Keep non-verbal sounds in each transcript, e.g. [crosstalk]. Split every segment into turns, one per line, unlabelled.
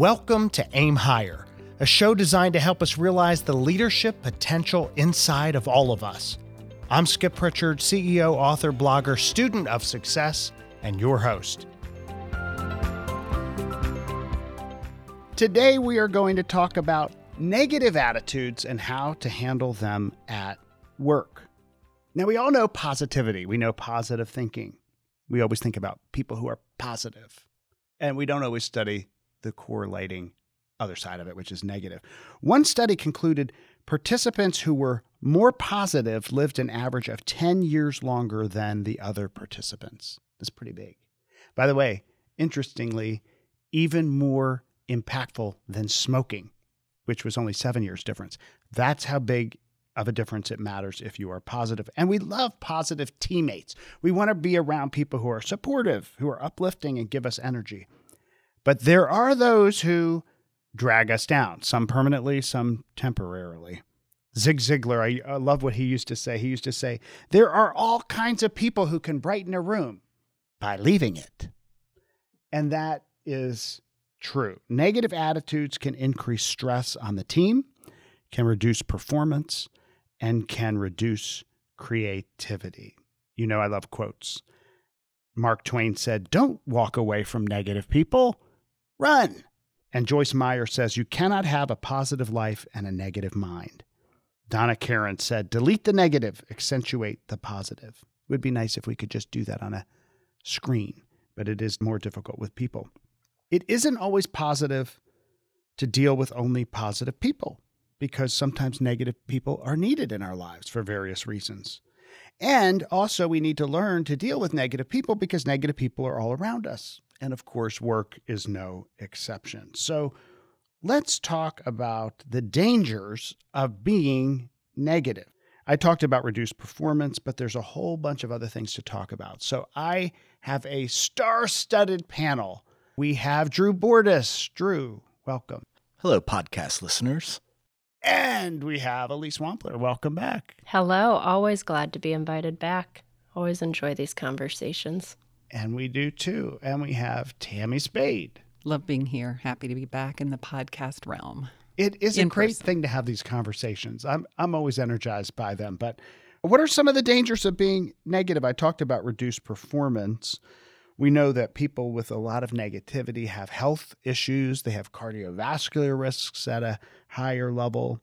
Welcome to Aim Higher, a show designed to help us realize the leadership potential inside of all of us. I'm Skip Prichard, CEO, author, blogger, student of success, and your host. Today, we are going to talk about negative attitudes and how to handle them at work. Now, we all know positivity, we know positive thinking. We always think about people who are positive, and we don't always study the correlating other side of it, which is negative. One study concluded participants who were more positive lived an average of 10 years longer than the other participants. That's pretty big. By the way, interestingly, even more impactful than smoking, which was only seven years difference. That's how big of a difference it matters if you are positive. And we love positive teammates. We want to be around people who are supportive, who are uplifting and give us energy. But there are those who drag us down, some permanently, some temporarily. Zig Ziglar, I, I love what he used to say. He used to say, There are all kinds of people who can brighten a room by leaving it. And that is true. Negative attitudes can increase stress on the team, can reduce performance, and can reduce creativity. You know, I love quotes. Mark Twain said, Don't walk away from negative people, run. And Joyce Meyer says, You cannot have a positive life and a negative mind. Donna Karan said, Delete the negative, accentuate the positive. It would be nice if we could just do that on a screen, but it is more difficult with people. It isn't always positive to deal with only positive people because sometimes negative people are needed in our lives for various reasons. And also, we need to learn to deal with negative people because negative people are all around us. And of course, work is no exception. So, let's talk about the dangers of being negative. I talked about reduced performance, but there's a whole bunch of other things to talk about. So, I have a star studded panel. We have Drew Bordas. Drew, welcome.
Hello, podcast listeners.
And we have Elise Wampler. Welcome back.
Hello. Always glad to be invited back. Always enjoy these conversations.
And we do too. And we have Tammy Spade.
Love being here. Happy to be back in the podcast realm.
It is
In
a great
person.
thing to have these conversations. I'm I'm always energized by them. But what are some of the dangers of being negative? I talked about reduced performance. We know that people with a lot of negativity have health issues. They have cardiovascular risks at a higher level.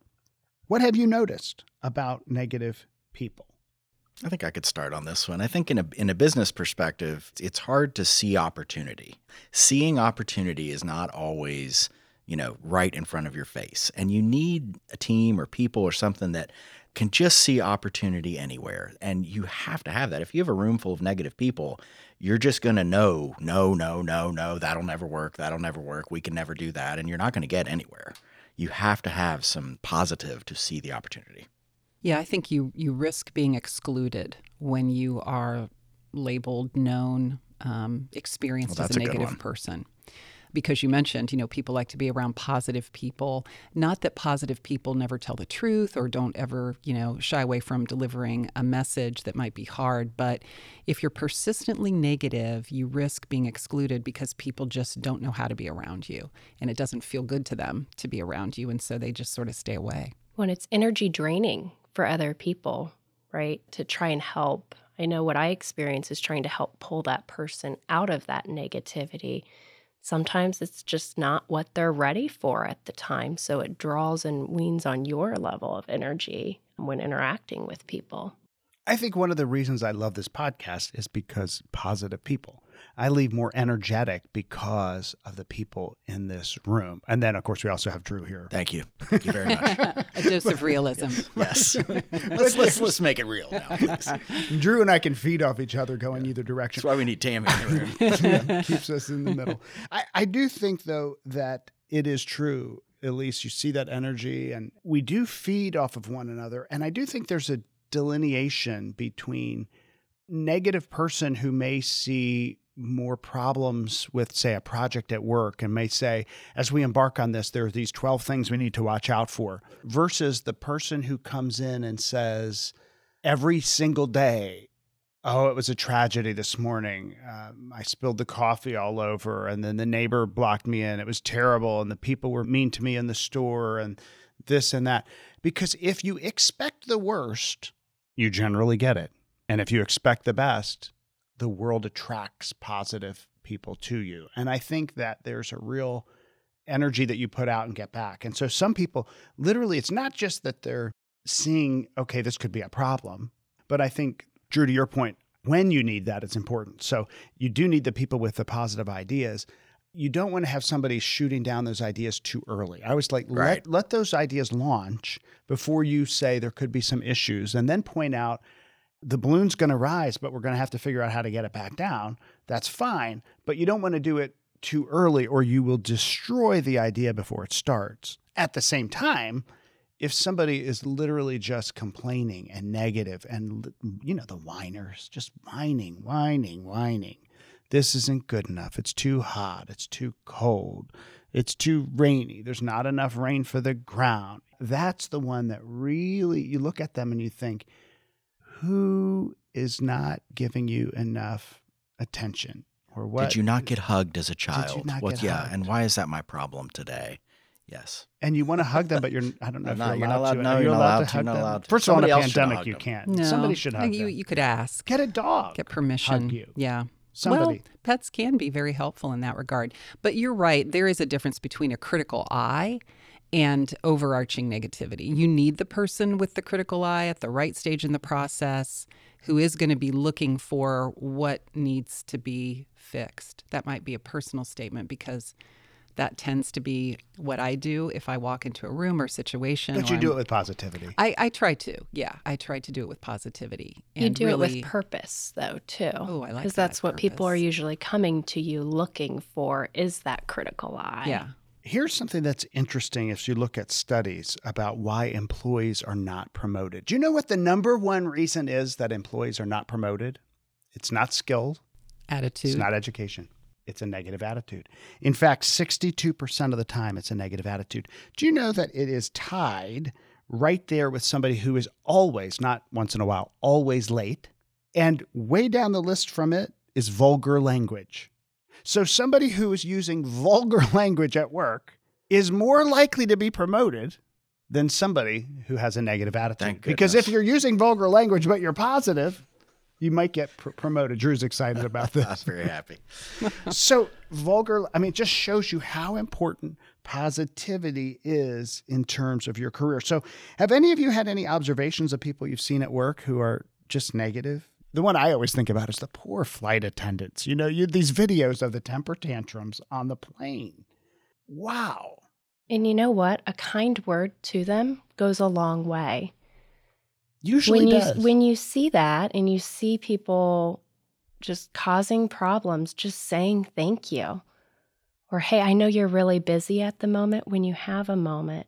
What have you noticed about negative people?
I think I could start on this one. I think in a in a business perspective, it's hard to see opportunity. Seeing opportunity is not always, you know, right in front of your face. And you need a team or people or something that can just see opportunity anywhere. And you have to have that. If you have a room full of negative people, you're just going to know, no, no, no, no, that'll never work. That'll never work. We can never do that. And you're not going to get anywhere. You have to have some positive to see the opportunity.
Yeah, I think you you risk being excluded when you are labeled, known, um, experienced
Well,
as a
a
negative person. Because you mentioned, you know, people like to be around positive people. Not that positive people never tell the truth or don't ever, you know, shy away from delivering a message that might be hard. But if you're persistently negative, you risk being excluded because people just don't know how to be around you. And it doesn't feel good to them to be around you. And so they just sort of stay away.
When it's energy draining for other people, right? To try and help. I know what I experience is trying to help pull that person out of that negativity. Sometimes it's just not what they're ready for at the time. So it draws and weans on your level of energy when interacting with people.
I think one of the reasons I love this podcast is because positive people. I leave more energetic because of the people in this room. And then, of course, we also have Drew here.
Thank you. Thank you very much. [laughs]
a dose of realism.
yes. [laughs] [laughs] let's, let's, let's make it real now, please.
Drew and I can feed off each other going either direction.
That's why we need Tammy in the room.
keeps us in the middle. I, I do think, though, that it is true. At least you see that energy, and we do feed off of one another. And I do think there's a delineation between negative person who may see more problems with say a project at work and may say as we embark on this there are these 12 things we need to watch out for versus the person who comes in and says every single day Oh, it was a tragedy this morning. Um, I spilled the coffee all over, and then the neighbor blocked me in. It was terrible, and the people were mean to me in the store, and this and that. Because if you expect the worst, you generally get it. And if you expect the best, the world attracts positive people to you. And I think that there's a real energy that you put out and get back. And so some people, literally, it's not just that they're seeing, okay, this could be a problem, but I think, Drew, to your point, when you need that, it's important. So you do need the people with the positive ideas. You don't want to have somebody shooting down those ideas too early. I was like,
Right.
let, let those ideas launch before you say there could be some issues and then point out the balloon's going to rise, but we're going to have to figure out how to get it back down. That's fine, but you don't want to do it too early or you will destroy the idea before it starts. At the same time, if somebody is literally just complaining and negative and you know the whiners just whining, whining, whining. This isn't good enough. It's too hot. It's too cold. It's too rainy. There's not enough rain for the ground. That's the one that really you look at them and you think, who is not giving you enough attention or what?
Did you not get hugged as a child?
not
what?
get
yeah,
hugged?
and why is that my problem today? Yes.
and you want to hug them, but you're I don't know [laughs] if
No,
you're
you're not allowed-
to.
no,
Are you
you're not
allowed
allowed
to
to,
hug
not
them?
allowed to.
First of all, in a pandemic, you can't.
No,
Somebody should
I
hug
think you,
them.
you could ask.
Get a dog.
Get permission.
Hug you.
Yeah.
Somebody.
Well, pets can be very helpful in that regard. But you're right. There is a difference between a critical eye and overarching negativity. You need the person with the critical eye at the right stage in the process who is going to be looking for what needs to be fixed. That might be a personal statement because that tends to be what I do if I walk into a room or situation.
but
or
you do
I'm-
it with positivity.
I, I try to. Yeah, I try to do it with positivity.
You
and
do it with purpose, though, too.
Oh, I like
Because
that,
that's what people are usually coming to you looking for is that critical eye.
Yeah.
Here's something that's interesting if you look at studies about why employees are not promoted. Do you know what the number one reason is that employees are not promoted? It's not skill,
Attitude.
it's not education. It's a negative attitude. In fact, 62% of the time, it's a negative attitude. Do you know that it is tied right there with somebody who is always, not once in a while, always late? And way down the list from it is vulgar language. So somebody who is using vulgar [laughs] language at work is more likely to be promoted than somebody who has a negative attitude. Because if you're using vulgar language but you're positive, you might get pr- promoted. Drew's excited about [laughs] this.
I'm very happy. [laughs]
so vulgar, I mean, it just shows you how important positivity is in terms of your career. So, have any of you had any observations of people you've seen at work who are just negative? The one I always think about is the poor flight attendants. You know, you these videos of the temper tantrums on the plane. Wow.
And you know what? A kind word to them goes a long way.
Usually
when you when you see that and you see people just causing problems, just saying thank you. Or hey, I know you're really busy at the moment. When you have a moment,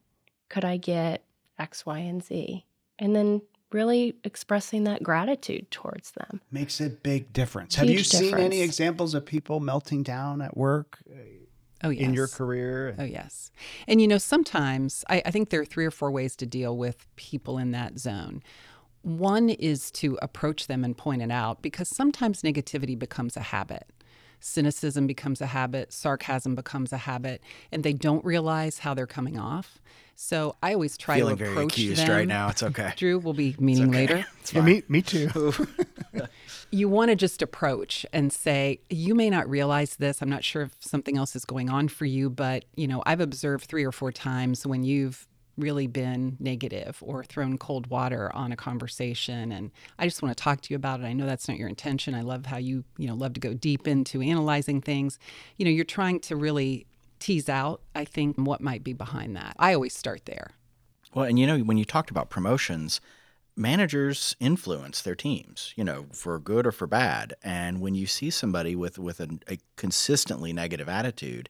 could I get X, Y, and Z? And then really expressing that gratitude towards them.
makes a big difference. Have you
Huge
seen any examples of people melting down at work uh,
oh, yes.
in your career?
Oh, yes. And you know, sometimes I, I think there are three or four ways to deal with people in that zone. One is to approach them and point it out because sometimes negativity becomes a habit. Cynicism becomes a habit, sarcasm becomes a habit, and they don't realize how they're coming off. So I always try
Feeling
to
very
approach
accused
them.
right now. It's okay. [laughs]
Drew, we'll be meeting
okay.
later.
It's
Yeah, me, me too. [laughs]
you want to just approach and say you may not realize this i'm not sure if something else is going on for you but you know i've observed three or four times when you've really been negative or thrown cold water on a conversation and i just want to talk to you about it i know that's not your intention i love how you you know love to go deep into analyzing things you know you're trying to really tease out i think what might be behind that i always start there
Well, and you know, when you talked about promotions, managers influence their teams, you know, for good or for bad. And when you see somebody with with a, a consistently negative attitude,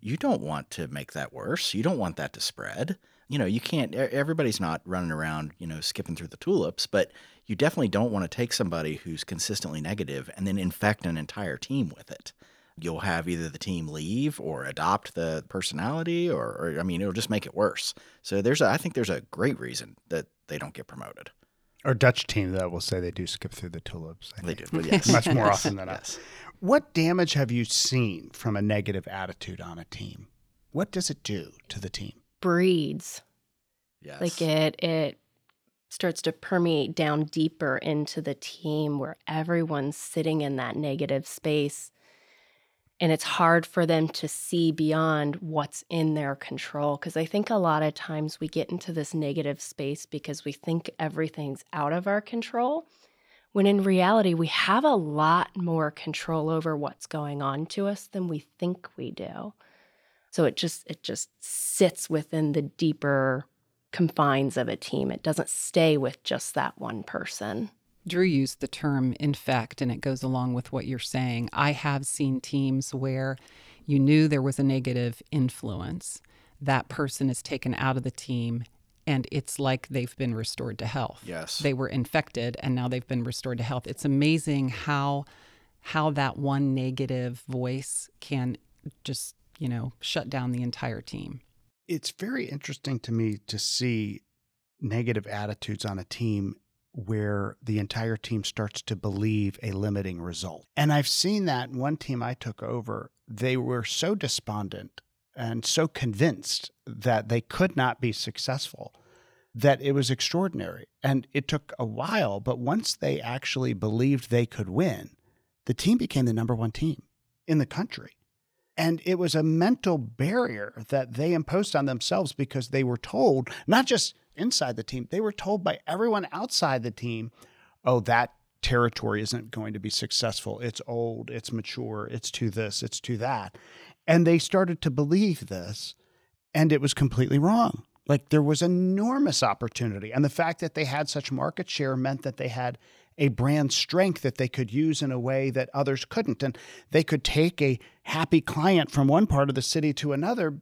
you don't want to make that worse. You don't want that to spread. You know, you can't. Everybody's not running around, you know, skipping through the tulips, but you definitely don't want to take somebody who's consistently negative and then infect an entire team with it. You'll have either the team leave or adopt the personality, or, or I mean, it'll just make it worse. So there's, a, I think there's a great reason that they don't get promoted.
Our Dutch team, though, will say they do skip through the tulips. I
They
think.
do, but yes.
Much more often than us. What damage have you seen from a negative attitude on a team? What does it do to the team?
Breeds.
Yes.
Like it it starts to permeate down deeper into the team where everyone's sitting in that negative space and it's hard for them to see beyond what's in their control because I think a lot of times we get into this negative space because we think everything's out of our control when in reality we have a lot more control over what's going on to us than we think we do. So it just it just sits within the deeper confines of a team. It doesn't stay with just that one person.
Drew used the term infect, and it goes along with what you're saying. I have seen teams where you knew there was a negative influence. That person is taken out of the team, and it's like they've been restored to health.
Yes.
They were infected, and now they've been restored to health. It's amazing how how that one negative voice can just you know shut down the entire team.
It's very interesting to me to see negative attitudes on a team where the entire team starts to believe a limiting result. And I've seen that one team I took over. They were so despondent and so convinced that they could not be successful that it was extraordinary. And it took a while, but once they actually believed they could win, the team became the number one team in the country. And it was a mental barrier that they imposed on themselves because they were told, not just inside the team, they were told by everyone outside the team, oh, that territory isn't going to be successful. It's old, it's mature, it's to this, it's to that. And they started to believe this, and it was completely wrong. Like there was enormous opportunity. And the fact that they had such market share meant that they had a brand strength that they could use in a way that others couldn't. And they could take a happy client from one part of the city to another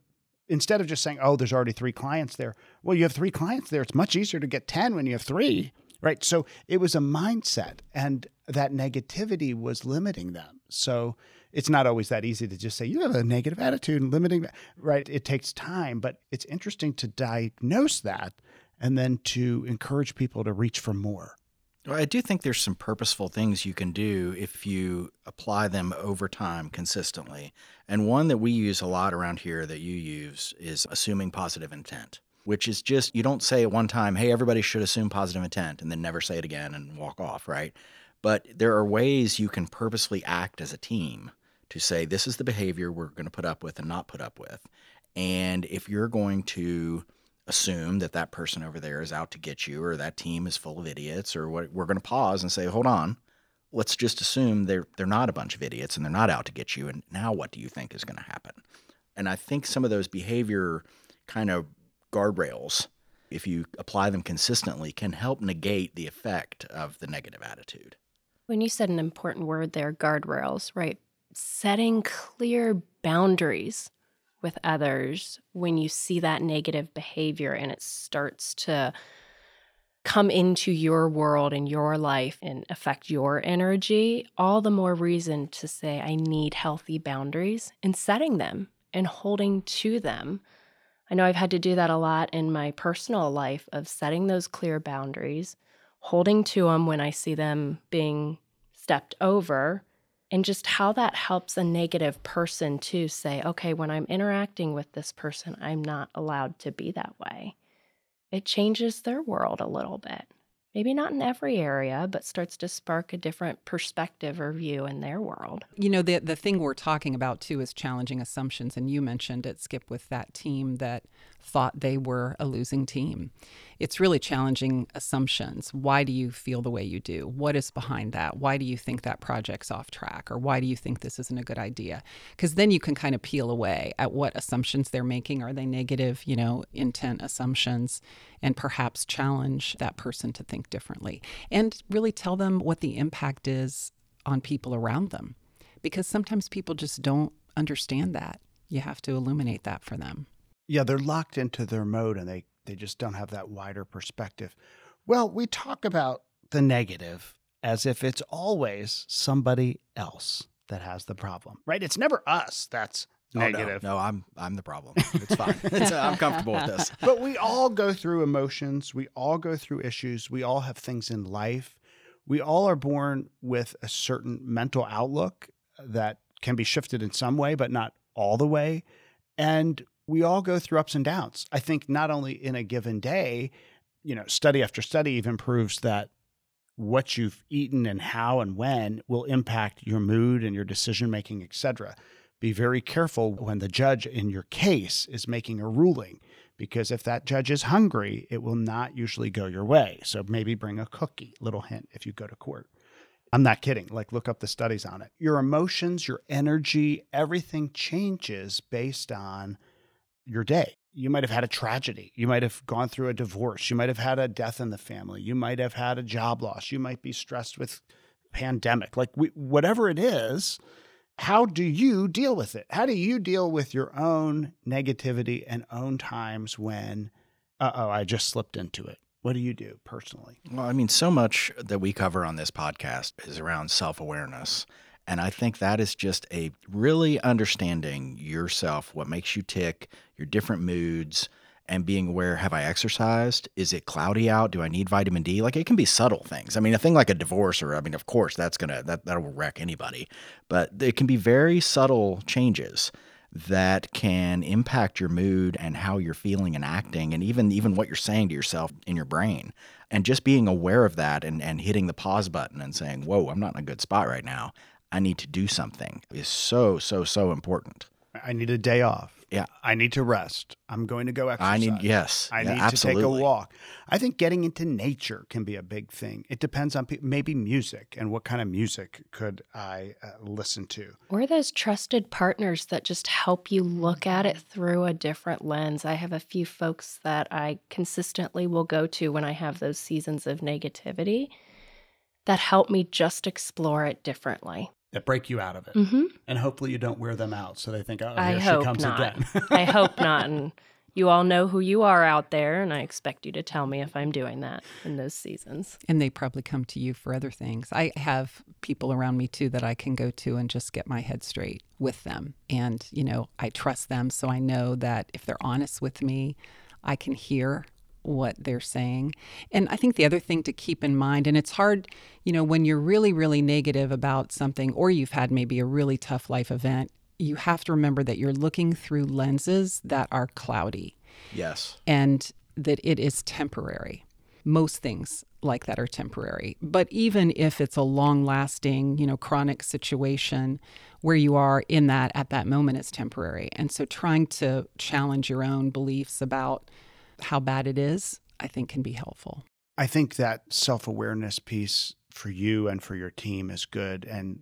instead of just saying, oh, there's already three clients there. Well, you have three clients there. It's much easier to get 10 when you have three, right? So it was a mindset, and that negativity was limiting them. So it's not always that easy to just say, you have a negative attitude and limiting, right? It takes time, but it's interesting to diagnose that and then to encourage people to reach for more.
Well, I do think there's some purposeful things you can do if you apply them over time consistently. And one that we use a lot around here that you use is assuming positive intent, which is just you don't say at one time, hey, everybody should assume positive intent, and then never say it again and walk off, right? But there are ways you can purposely act as a team to say, this is the behavior we're going to put up with and not put up with. And if you're going to assume that that person over there is out to get you or that team is full of idiots or what we're going to pause and say hold on. Let's just assume they're they're not a bunch of idiots and they're not out to get you and now what do you think is going to happen? And i think some of those behavior kind of guardrails if you apply them consistently can help negate the effect of the negative attitude.
When you said an important word there, guardrails, right? Setting clear boundaries with others when you see that negative behavior and it starts to come into your world and your life and affect your energy, all the more reason to say, I need healthy boundaries and setting them and holding to them. I know I've had to do that a lot in my personal life of setting those clear boundaries, holding to them when I see them being stepped over, and just how that helps a negative person to say, okay, when I'm interacting with this person, I'm not allowed to be that way. It changes their world a little bit. Maybe not in every area, but starts to spark a different perspective or view in their world.
You know, the the thing we're talking about too is challenging assumptions, and you mentioned it, Skip, with that team that thought they were a losing team. It's really challenging assumptions. Why do you feel the way you do? What is behind that? Why do you think that project's off track? Or why do you think this isn't a good idea? Because then you can kind of peel away at what assumptions they're making. Are they negative, you know, intent assumptions? And perhaps challenge that person to think differently and really tell them what the impact is on people around them. Because sometimes people just don't understand that. You have to illuminate that for them.
Yeah, they're locked into their mode and they, they just don't have that wider perspective. Well, we talk about the negative as if it's always somebody else that has the problem, right? It's never us that's negative.
Oh, no, no, I'm I'm the problem. It's fine. [laughs] it's, uh, I'm comfortable with this.
But we all go through emotions. We all go through issues. We all have things in life. We all are born with a certain mental outlook that can be shifted in some way, but not all the way. And we all go through ups and downs. I think not only in a given day, you know, study after study even proves that what you've eaten and how and when will impact your mood and your decision making, et cetera. Be very careful when the judge in your case is making a ruling, because if that judge is hungry, it will not usually go your way. So maybe bring a cookie, little hint if you go to court. I'm not kidding. Like, look up the studies on it. Your emotions, your energy, everything changes based on your day. You might have had a tragedy. You might have gone through a divorce. You might have had a death in the family. You might have had a job loss. You might be stressed with pandemic. Like we, whatever it is, how do you deal with it? How do you deal with your own negativity and own times when, uh oh, I just slipped into it? What do you do personally?
Well, I mean, so much that we cover on this podcast is around self awareness. And I think that is just a really understanding yourself, what makes you tick, your different moods, and being aware have I exercised? Is it cloudy out? Do I need vitamin D? Like it can be subtle things. I mean, a thing like a divorce, or I mean, of course, that's gonna that that'll wreck anybody, but it can be very subtle changes that can impact your mood and how you're feeling and acting and even even what you're saying to yourself in your brain and just being aware of that and, and hitting the pause button and saying whoa i'm not in a good spot right now I need to do something is so, so, so important.
I need a day off.
Yeah.
I need to rest. I'm going to go exercise.
I need, yes.
I
yeah,
need
absolutely.
to take a walk. I think getting into nature can be a big thing. It depends on pe- maybe music and what kind of music could I uh, listen to.
Or those trusted partners that just help you look at it through a different lens. I have a few folks that I consistently will go to when I have those seasons of negativity that help me just explore it differently
that break you out of it.
Mm-hmm.
And hopefully you don't wear them out. So they think, oh,
I
here
hope
she comes
not.
again.
I [laughs] hope not. And you all know who you are out there, and I expect you to tell me if I'm doing that in those seasons.
And they probably come to you for other things. I have people around me too that I can go to and just get my head straight with them. And, you know, I trust them. So I know that if they're honest with me, I can hear what they're saying. And I think the other thing to keep in mind, and it's hard, you know, when you're really, really negative about something or you've had maybe a really tough life event, you have to remember that you're looking through lenses that are cloudy.
Yes.
And that it is temporary. Most things like that are temporary. But even if it's a long lasting, you know, chronic situation where you are in that at that moment, it's temporary. And so trying to challenge your own beliefs about how bad it is, I think can be helpful.
I think that self awareness piece for you and for your team is good. And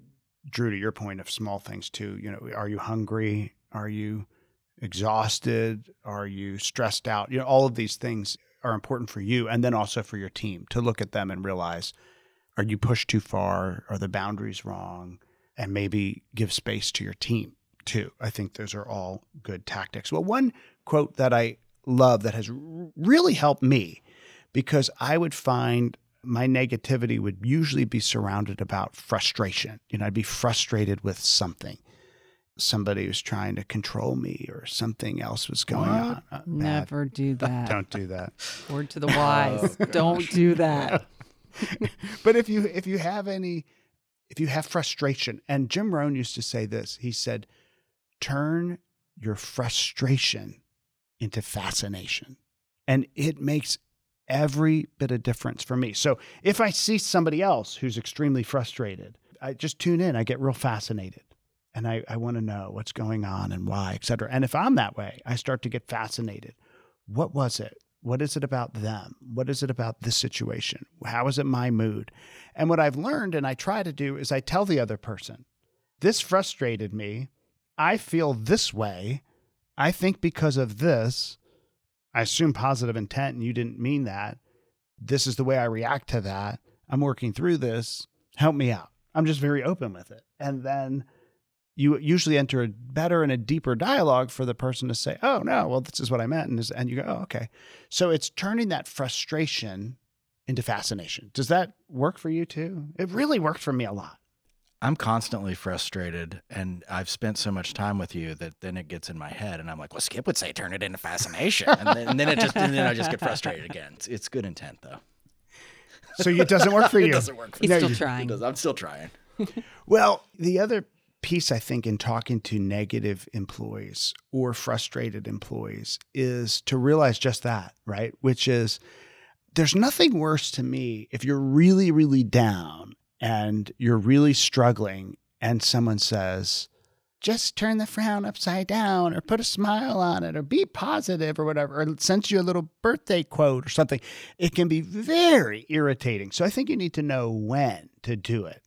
Drew, to your point of small things too, you know, are you hungry? Are you exhausted? Are you stressed out? You know, all of these things are important for you and then also for your team to look at them and realize are you pushed too far? Are the boundaries wrong? And maybe give space to your team too. I think those are all good tactics. Well, one quote that I love that has really helped me because I would find my negativity would usually be surrounded about frustration. You know, I'd be frustrated with something. Somebody was trying to control me or something else was going
what?
on. Uh,
Never do [laughs] that.
Don't do that.
Word to the wise. Don't do that. [laughs]
but if you if you have any if you have frustration, and Jim Rohn used to say this, he said, turn your frustration into fascination. And it makes every bit of difference for me. So if I see somebody else who's extremely frustrated, I just tune in. I get real fascinated and I, I want to know what's going on and why, et cetera. And if I'm that way, I start to get fascinated. What was it? What is it about them? What is it about this situation? How is it my mood? And what I've learned and I try to do is I tell the other person, this frustrated me. I feel this way. I think because of this, I assume positive intent and you didn't mean that. This is the way I react to that. I'm working through this. Help me out. I'm just very open with it. And then you usually enter a better and a deeper dialogue for the person to say, "Oh no, well this is what I meant," and, and you go, "Oh okay." So it's turning that frustration into fascination. Does that work for you too? It really worked for me a lot.
I'm constantly frustrated, and I've spent so much time with you that then it gets in my head, and I'm like, "Well, Skip would say turn it into fascination," and then, and then it just and then I just get frustrated again. It's, it's good intent though.
So it doesn't work for [laughs] you.
it doesn't work for
He's
me.
still
you-
trying.
It does. I'm still trying. [laughs]
Well, the other piece I think in talking to negative employees or frustrated employees is to realize just that, right? Which is there's nothing worse to me if you're really, really down and you're really struggling and someone says, just turn the frown upside down or put a smile on it or be positive or whatever, or sends you a little birthday quote or something. It can be very irritating. So I think you need to know when to do it.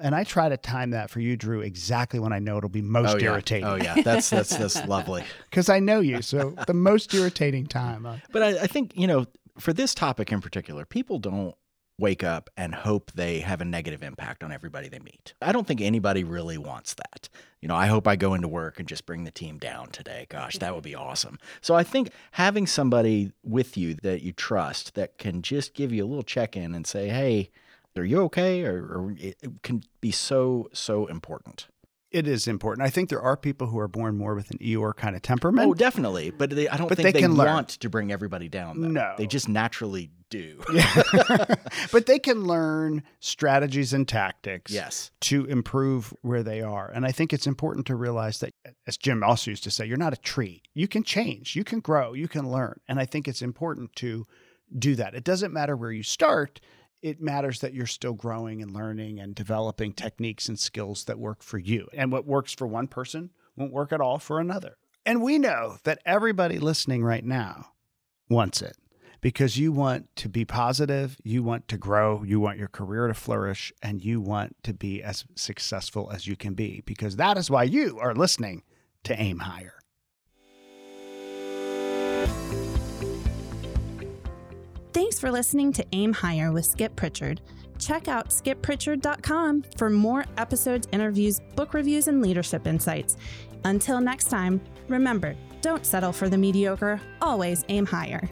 And I try to time that for you, Drew, exactly when I know it'll be most
oh, yeah.
irritating.
Oh yeah, that's that's that's lovely. [laughs]
Because I know you. So the most irritating time. uh,
But I, I think you know, for this topic in particular, people don't wake up and hope they have a negative impact on everybody they meet. I don't think anybody really wants that. You know, I hope I go into work and just bring the team down today. Gosh, that would be awesome. So I think having somebody with you that you trust that can just give you a little check in and say, "Hey, are you okay?" or, or it it can be so so important.
It is important. I think there are people who are born more with an Eeyore kind of oh, temperament.
Oh, definitely. But they, I don't
But
think
they
they,
can learn.
want to bring everybody down. Though.
No.
they just naturally do. [laughs] [laughs]
but they can learn strategies and tactics
yes.
to improve where they are. And I think it's important to realize that, as Jim also used to say, you're not a tree. You can change, you can grow, you can learn. And I think it's important to do that. It doesn't matter where you start. It matters that you're still growing and learning and developing techniques and skills that work for you. And what works for one person won't work at all for another. And we know that everybody listening right now wants it because you want to be positive, you want to grow, you want your career to flourish, and you want to be as successful as you can be because that is why you are listening to Aim Higher.
Thanks for listening to Aim Higher with Skip Prichard. Check out skipprichard.com for more episodes, interviews, book reviews, and leadership insights. Until next time, remember don't settle for the mediocre, always aim higher.